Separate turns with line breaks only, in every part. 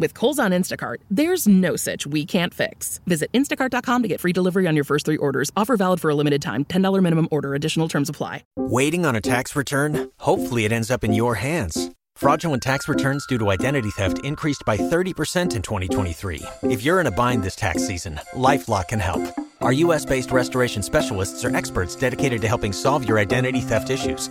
With Kohl's on Instacart, there's no such we can't fix. Visit instacart.com to get free delivery on your first three orders. Offer valid for a limited time. $10 minimum order. Additional terms apply.
Waiting on a tax return? Hopefully it ends up in your hands. Fraudulent tax returns due to identity theft increased by 30% in 2023. If you're in a bind this tax season, LifeLock can help. Our U.S.-based restoration specialists are experts dedicated to helping solve your identity theft issues.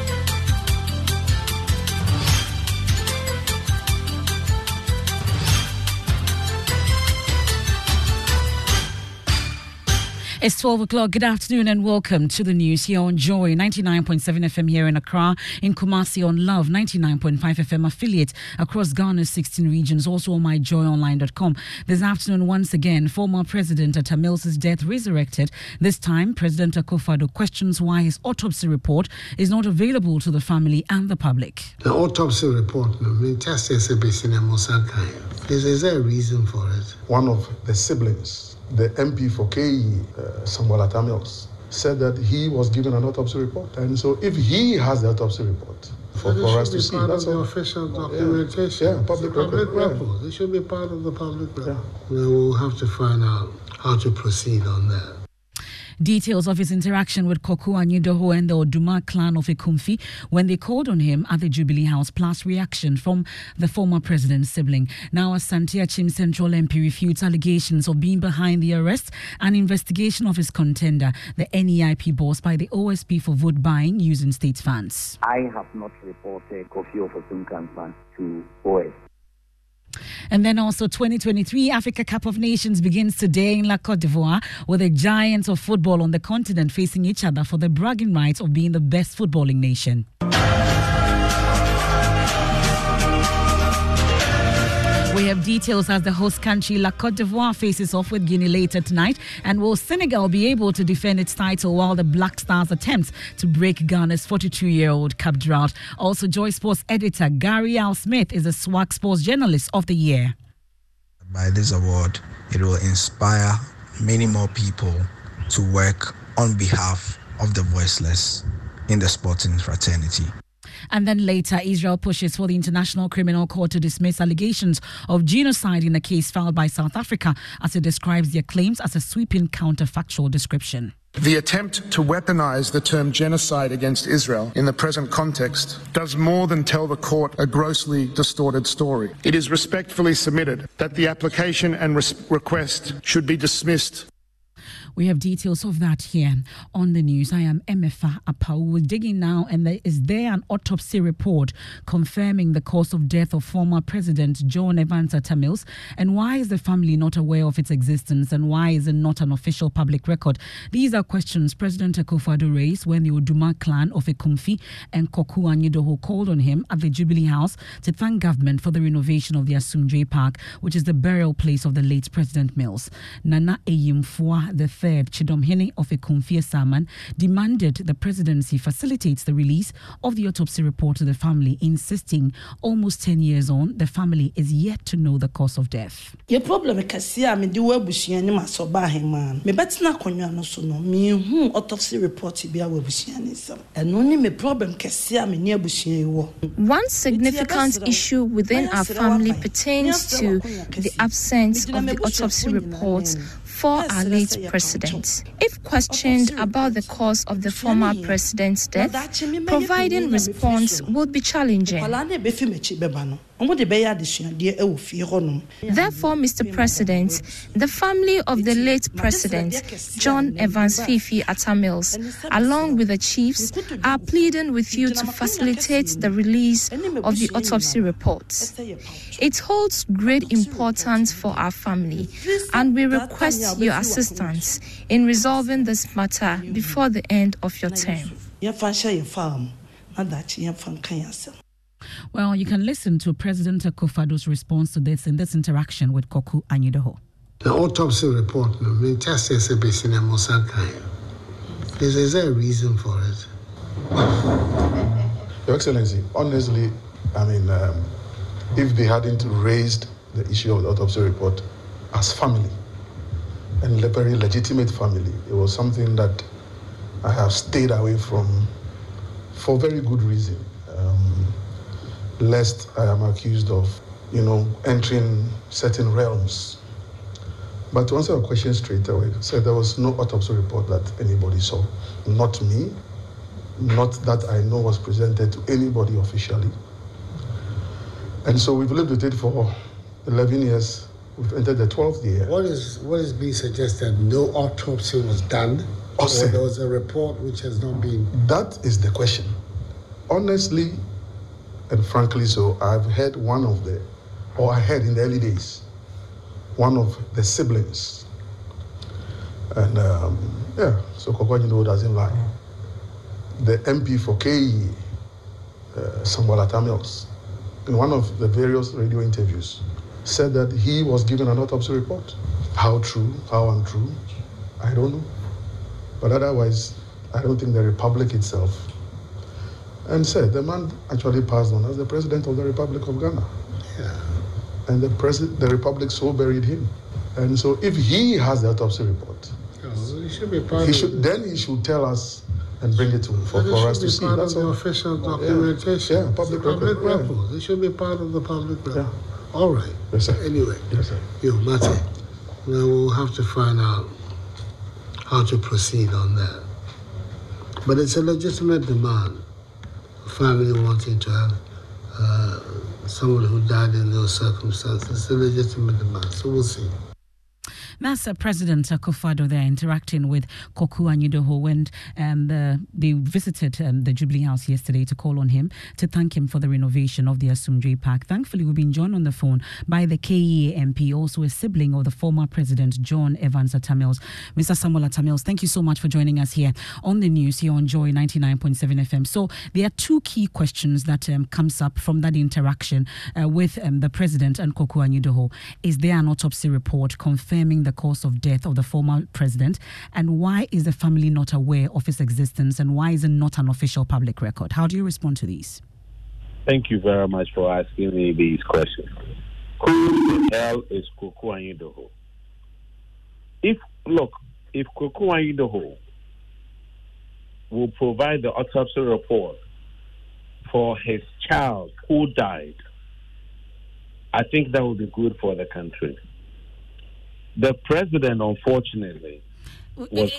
It's 12 o'clock. Good afternoon and welcome to the news here on Joy 99.7 FM here in Accra, in Kumasi on Love 99.5 FM affiliate across Ghana's 16 regions, also on myjoyonline.com. This afternoon, once again, former President Atta Mills's death resurrected. This time, President Akufo-Addo questions why his autopsy report is not available to the family and the public.
The autopsy report, I mean, just as a basic is, is there a reason for it?
One of the siblings the MP for KEEA, uh, Samuel Atta Mills, said that he was given an autopsy report. And so if he has the autopsy report, for, for us to see,
that's of the official documentation.
Yeah, yeah public,
public
record.
record. It should be part of the public record. Yeah. We'll have to find out how to proceed on that.
Details of his interaction with Koku Anyidoho and the Oduma clan of Ekumfi when they called on him at the Jubilee House, plus reaction from the former president's sibling. Now, Asante Akyem Central MP refutes allegations of being behind the arrest and investigation of his contender, the NEIP boss, by the OSP for vote buying using state funds.
I have not reported Kofi Ofosu-Nkansah to OSP.
And then also 2023 Africa Cup of Nations begins today in La Cote d'Ivoire with the giants of football on the continent facing each other for the bragging rights of being the best footballing nation. Have details as the host country La Cote d'Ivoire faces off with Guinea later tonight. And will Senegal be able to defend its title while the Black Stars attempts to break Ghana's 42 year old cup drought? Also, Joy Sports editor Gary Al Smith is the SWAG Sports Journalist of the Year.
By this award, it will inspire many more people to work on behalf of the voiceless in the sporting fraternity.
And then later, Israel pushes for the International Criminal Court to dismiss allegations of genocide in a case filed by South Africa as it describes their claims as a sweeping counterfactual description.
The attempt to weaponize the term genocide against Israel in the present context does more than tell the court a grossly distorted story. It is respectfully submitted that the application and request should be dismissed
we have details of that here on the news. I am MFA Apau. We're digging now, and there is there an autopsy report confirming the cause of death of former President John Evans Atta Mills? And why is the family not aware of its existence? And why is it not an official public record? These are questions President Akufo-Addo raised when the Oduma clan of Ekumfi and Koku Anyidoho called on him at the Jubilee House to thank government for the renovation of the Asomdwee Park, which is the burial place of the late President Mills. Nana Eyimfua, the third Chidomhene of Ekumfi Saman, demanded the presidency facilitates the release of the autopsy report to the family, insisting almost 10 years on, the family is yet to know the cause of death.
Your problem kɛseɛ a mede wɔ abusua ne ma sɛ ɔba ahema no mebɛtena akonnwa no so no. Mehu autopsy report bi a wɔ abusua ne nsɛm ɛno ne me problem kɛseɛ a me abusua yi wɔ
one significant issue within our family pertains to the absence of the autopsy report for our late president. If questioned about the cause of the former president's death, providing response would be challenging. Therefore, Mr. President, the family of the late President, John Evans Fifi Atta Mills, along with the chiefs, are pleading with you to facilitate the release of the autopsy reports. It holds great importance for our family, and we request your assistance in resolving this matter before the end of your term.
Well, you can listen to President Akufo-Addo's response to this in this interaction with Koku Anyidoho.
The autopsy report, I mean, test is a bit in a Is there a reason for it?
Your Excellency, honestly, I mean, um, if they hadn't raised the issue of the autopsy report as family, and a very legitimate family, it was something that I have stayed away from for very good reason. Um, lest I am accused of, you know, entering certain realms. But to answer your question straight away, said there was no autopsy report that anybody saw. Not me, not that I know was presented to anybody officially. And so we've lived with it for 11 years. We've entered the 12th year.
What is what is being suggested? No autopsy was done, oh, or there was a report which has not been.
That is the question. Honestly, and frankly, so I've heard one of the, or I heard in the early days, one of the siblings. And um, yeah, so Kokwanyino doesn't lie. The MP for KEEA, uh, Samuel Atta Mills, in one of the various radio interviews, said that he was given an autopsy report. How true, how untrue, I don't know. But otherwise, I don't think the Republic itself and said the man actually passed on as the president of the Republic of Ghana. Yeah. And the president, the Republic so buried him. And so if he has the autopsy report,
he should be part
he should, then he should tell us and bring it to for, for us to see.
That's the official documentation.
Yeah, yeah public,
public
record.
record. It should be part of the public record. Yeah. All right.
Yes, sir.
Anyway,
yes, sir.
You, Mate, now we'll have to find out how to proceed on that. But it's a legitimate demand family wanting to have uh, someone who died in those circumstances. It's a legitimate demand. So we'll see.
Uh, President Akufo-Addo there interacting with Kwaku Anyidoho when um, the, they visited um, the Jubilee House yesterday to call on him to thank him for the renovation of the Asomdwee Park. Thankfully, we've been joined on the phone by the KEEA MP, also a sibling of the former President John Evans Atta Mills. Mr. Samuel Atta Mills, thank you so much for joining us here on the news here on Joy 99.7 FM. So there are two key questions that um, comes up from that interaction uh, with um, the President and Kwaku Anyidoho. Is there an autopsy report confirming the cause of death of the former President? And why is the family not aware of his existence? And why is it not an official public record? How do you respond to these?
Thank you very much for asking me these questions. Who the hell is Kwaku Anyidoho? If look, if Kwaku Anyidoho will provide the autopsy report for his child who died, I think that would be good for the country. The president, unfortunately, was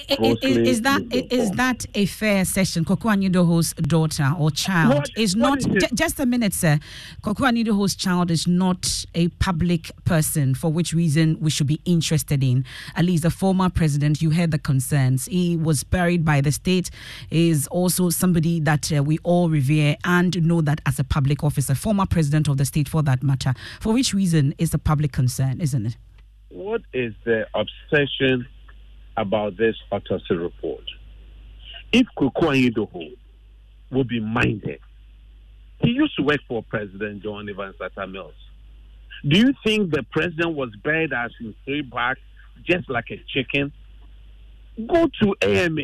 is, is that is that a fair session? Kwaku Anyidoho's daughter or child
What-
is not.
is
ju- just a minute, sir. Kwaku Anyidoho's child is not a public person, for which reason we should be interested in. At least the former president, you heard the concerns. He was buried by the state. Is also somebody that uh, we all revere and know that as a public officer, former president of the state, for that matter. For which reason is a public concern, isn't it?
What is the obsession about this autopsy report? If Kwaku Anyidoho will be minded, he used to work for President John Evans Atta Mills. Do you think the president was buried as in three back, just like a chicken? Go to AMA.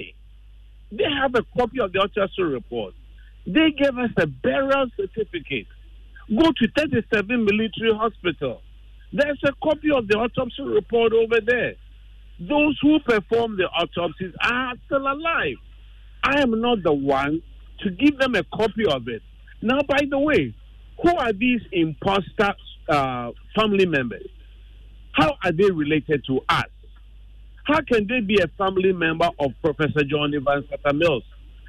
They have a copy of the autopsy report. They gave us a burial certificate. Go to 37 military hospital. There's a copy of the autopsy report over there. Those who perform the autopsies are still alive. I am not the one to give them a copy of it. Now, by the way, who are these imposter uh, family members? How are they related to us? How can they be a family member of Professor John Evans Atta Mills?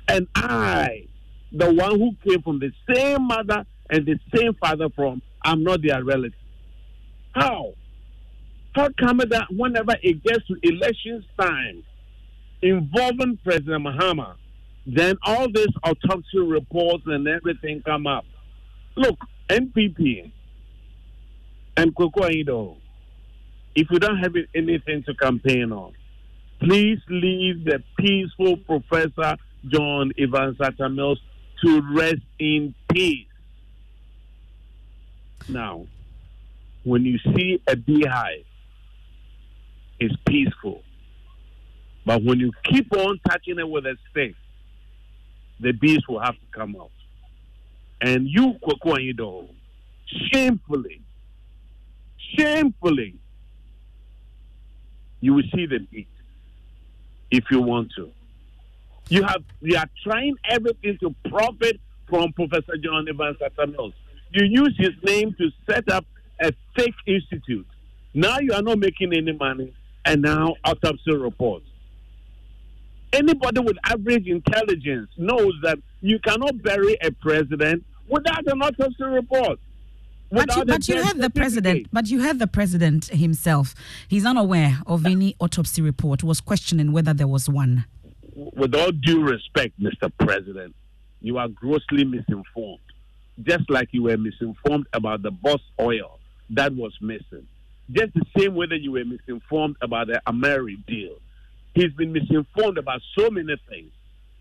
And I, the one who came from the same mother and the same father from, I'm not their relative. How? How come that whenever it gets to elections time involving President Mahama, then all these autopsy reports and everything come up? Look, NPP and Anyidoho, if you don't have anything to campaign on, please leave the peaceful Professor John Evans Mills to rest in peace. Now, when you see a beehive, it's peaceful. But when you keep on touching it with a stick, the bees will have to come out. And you, Kwaku Anyidoho, shamefully, shamefully, you will see the beat if you want to. You have you are trying everything to profit from Professor John Evans Mills. You use his name to set up a fake institute. Now you are not making any money, and now autopsy reports. Anybody with average intelligence knows that you cannot bury a president without an autopsy report.
But you, but you
death
the president. But you heard the president himself. He's unaware of any autopsy report. Was questioning whether there was one.
with all due respect, Mr. President, you are grossly misinformed. Just like you were misinformed about the boss oil that was missing. Just the same way that you were misinformed about the Ameri deal. He's been misinformed about so many things.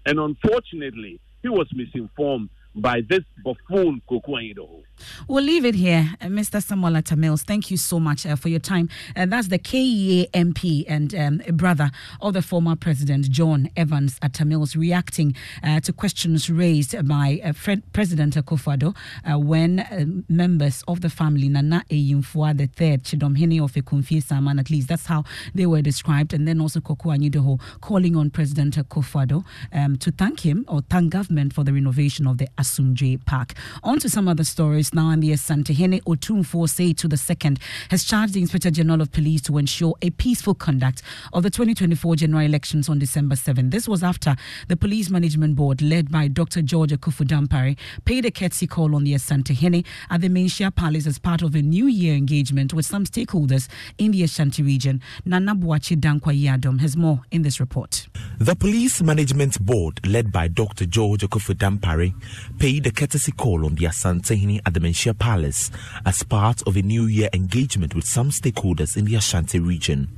And unfortunately, he was misinformed by this buffoon Kwaku Anyidoho.
We'll leave it here, uh, Mr. Samuel Atta Mills. Thank you so much uh, for your time. Uh, that's the KEEA MP and um, brother of the former president, John Evans Atta Mills, reacting uh, to questions raised by President Akufo-Addo uh, when members of the family, Nana Eyimfua third, Chidomhene of Ekumfi Saman, at least that's how they were described, and then also Kwaku Anyidoho calling on President Akufo-Addo um, to thank him or thank government for the renovation of the Asomdwee Park. On to some other stories now, and the Say to the second has charged the Inspector General of Police to ensure a peaceful conduct of the 2024 general elections on December 7. This was after the Police Management Board, led by Dr. George Akuffo Dampare, paid a courtesy call on the Asantehene at the Menhyia Palace as part of a New Year engagement with some stakeholders in the Ashanti region. Nana Boakye Dankwa Yadom has more in this report.
The Police Management Board, led by Dr. George Akuffo Dampare, paid a courtesy call on the Asantehene at the Menhyia Palace as part of a New Year engagement with some stakeholders in the Ashanti region.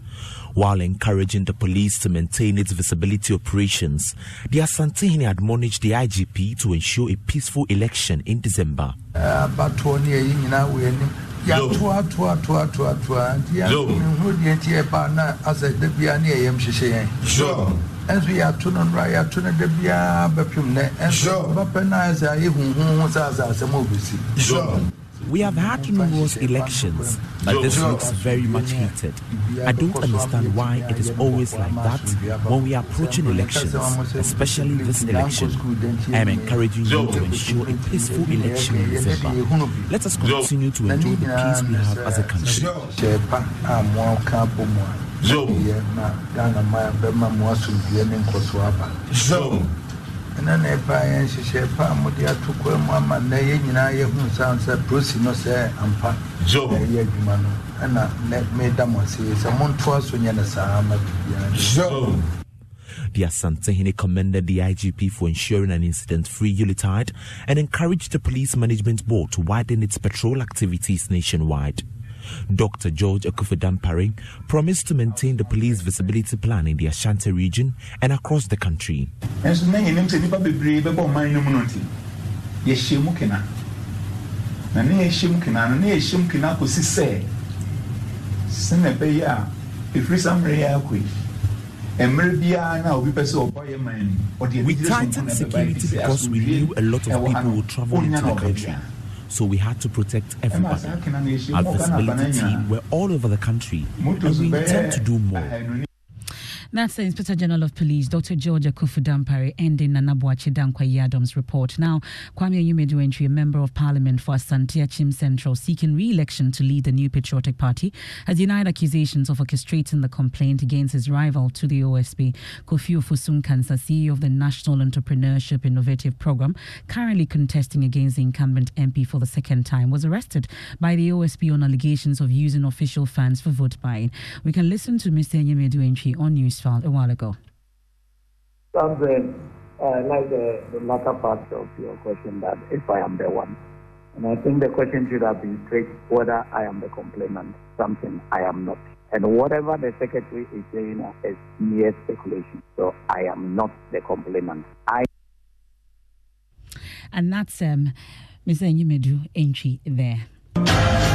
While encouraging the police to maintain its visibility operations, the Asantehene admonished the IGP to ensure a peaceful election in December.
Ɛnso yɛato no nnora yɛato no da biara bɛpem nɛ ɛnso bɛpɛ no ayɛ sɛ ayɛ huhuhu sɛ asɛ asɛm a
We have had numerous elections, but this looks very much heated. I don't understand why it is always like that when we are approaching elections, especially this election. I am encouraging you to ensure a peaceful election in December. Let us continue to enjoy the peace we have as a country.
Ɛna na ɛba yɛn nhyehyɛ pa a mode ato kwa mu ama nnɛ yɛn nyinaa yɛhu san sɛ prosi no sɛ ampa ɛyɛ adwuma no. Ɛna nnɛ meda mo ase sɛ montoa so nyɛ no saa ma biribiara
The Asantehene commended the IGP for ensuring an incident-free Yuletide and encouraged the Police Management Board to widen its patrol activities nationwide. Dr. George Dampare promised to maintain the police visibility plan in the Ashanti region and across the country.
na ne yɛhyɛm kena no ne yɛhyɛm kena kɔsi sɛ sɛnɛ ɛbɛyɛ a ɛfiri sa mmerɛ yɛ akɔi mmerɛ biara na obi pɛ sɛ ɔbɔ yɛ man
no we tightened security because we knew a lot of people would travel into the country so we had to protect everybody. Our visibility team were all over the country, and we intend to do more.
That's the Inspector General of Police, Dr. George Akuffo Dampare, ending Nana Boakye Dankwa Yadom's report. Now, Kwame Anyimadu-Antwi, a member of parliament for Asante Akyem Central, seeking re-election to lead the New Patriotic Party, has denied accusations of orchestrating the complaint against his rival to the OSP. Kofi Ofosu-Nkansah, CEO of the National Entrepreneurship Innovative Program, currently contesting against the incumbent MP for the second time, was arrested by the OSP on allegations of using official funds for vote buying. We can listen to Mr. Anyimadu-Antwi on News found a while ago?
Something uh, like the, the latter part of your question that if I am the one. And I think the question should have been straight whether I am the complainant, something I am not. And whatever the secretary is saying is mere speculation. So I am not the complainant. I
and that's um, Mr. Anyimadu-Antwi there.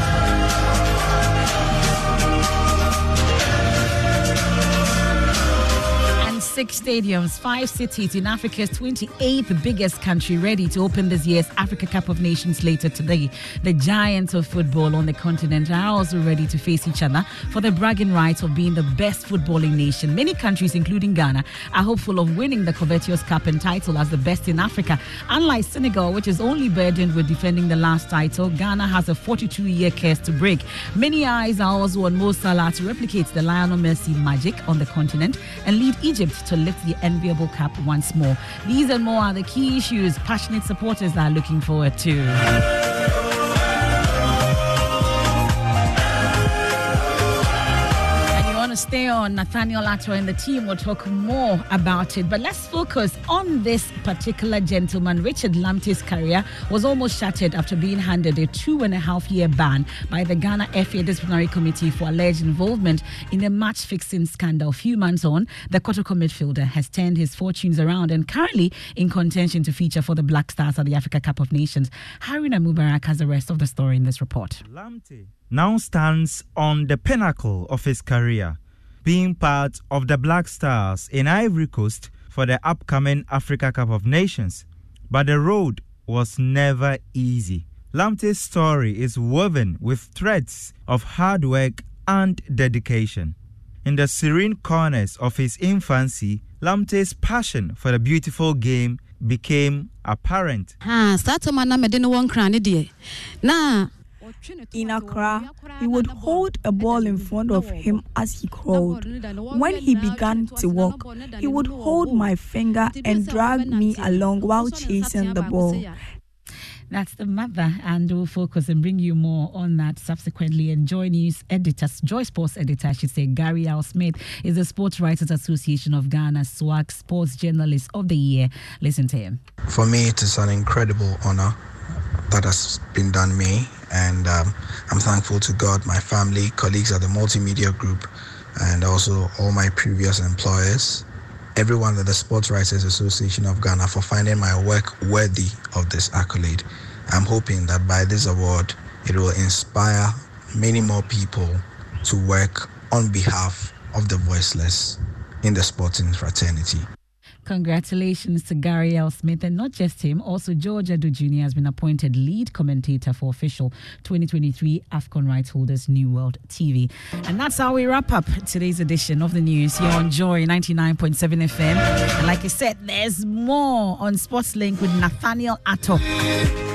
Six stadiums, five cities in Africa's 28th biggest country, ready to open this year's Africa Cup of Nations later today. The giants of football on the continent are also ready to face each other for the bragging rights of being the best footballing nation. Many countries, including Ghana, are hopeful of winning the covetous cup and title as the best in Africa. Unlike Senegal, which is only burdened with defending the last title, Ghana has a 42-year curse to break. Many eyes are also on Mo Salah to replicate the Lionel Messi magic on the continent and lead Egypt to lift the enviable cup once more. These and more are the key issues passionate supporters are looking forward to. Stay. Nathaniel Attoh and the team will talk more about it. But let's focus on this particular gentleman. Richard Lamptey's career was almost shattered after being handed a two and a half year ban by the Ghana FA Disciplinary Committee for alleged involvement in a match fixing scandal. A few months on, the Kotoko midfielder has turned his fortunes around and currently in contention to feature for the Black Stars at the Africa Cup of Nations. Haruna Mubarak has the rest of the story in this report.
Lamptey now stands on the pinnacle of his career being part of the Black Stars in Ivory Coast for the upcoming Africa Cup of Nations. But the road was never easy. Lamptey's story is woven with threads of hard work and dedication. In the serene corners of his infancy, Lamptey's passion for the beautiful game became apparent.
In Accra, he would hold a ball in front of him as he crawled. When he began to walk, he would hold my finger and drag me along while chasing the ball.
That's the mother, and we'll focus and bring you more on that subsequently. And Joy News editor, Joy Sports editor, I should say, Gary Al Smith is the Sports Writers Association of Ghana SWAG Sports Journalist of the Year. Listen to him.
For me, it is an incredible honor that has been done me, and um, I'm thankful to God, my family, colleagues at the Multimedia Group, and also all my previous employers everyone at the Sports Writers Association of Ghana for finding my work worthy of this accolade. I'm hoping that by this award, it will inspire many more people to work on behalf of the voiceless in the sporting fraternity.
Congratulations to Gary Al Smith, and not just him, also George Addo Jr. has been appointed lead commentator for official 2023 AFCON rights holders New World TV. And that's how we wrap up today's edition of the news here on Joy 99.7 FM. And like I said, there's more on Sports Link with Nathaniel Attoh.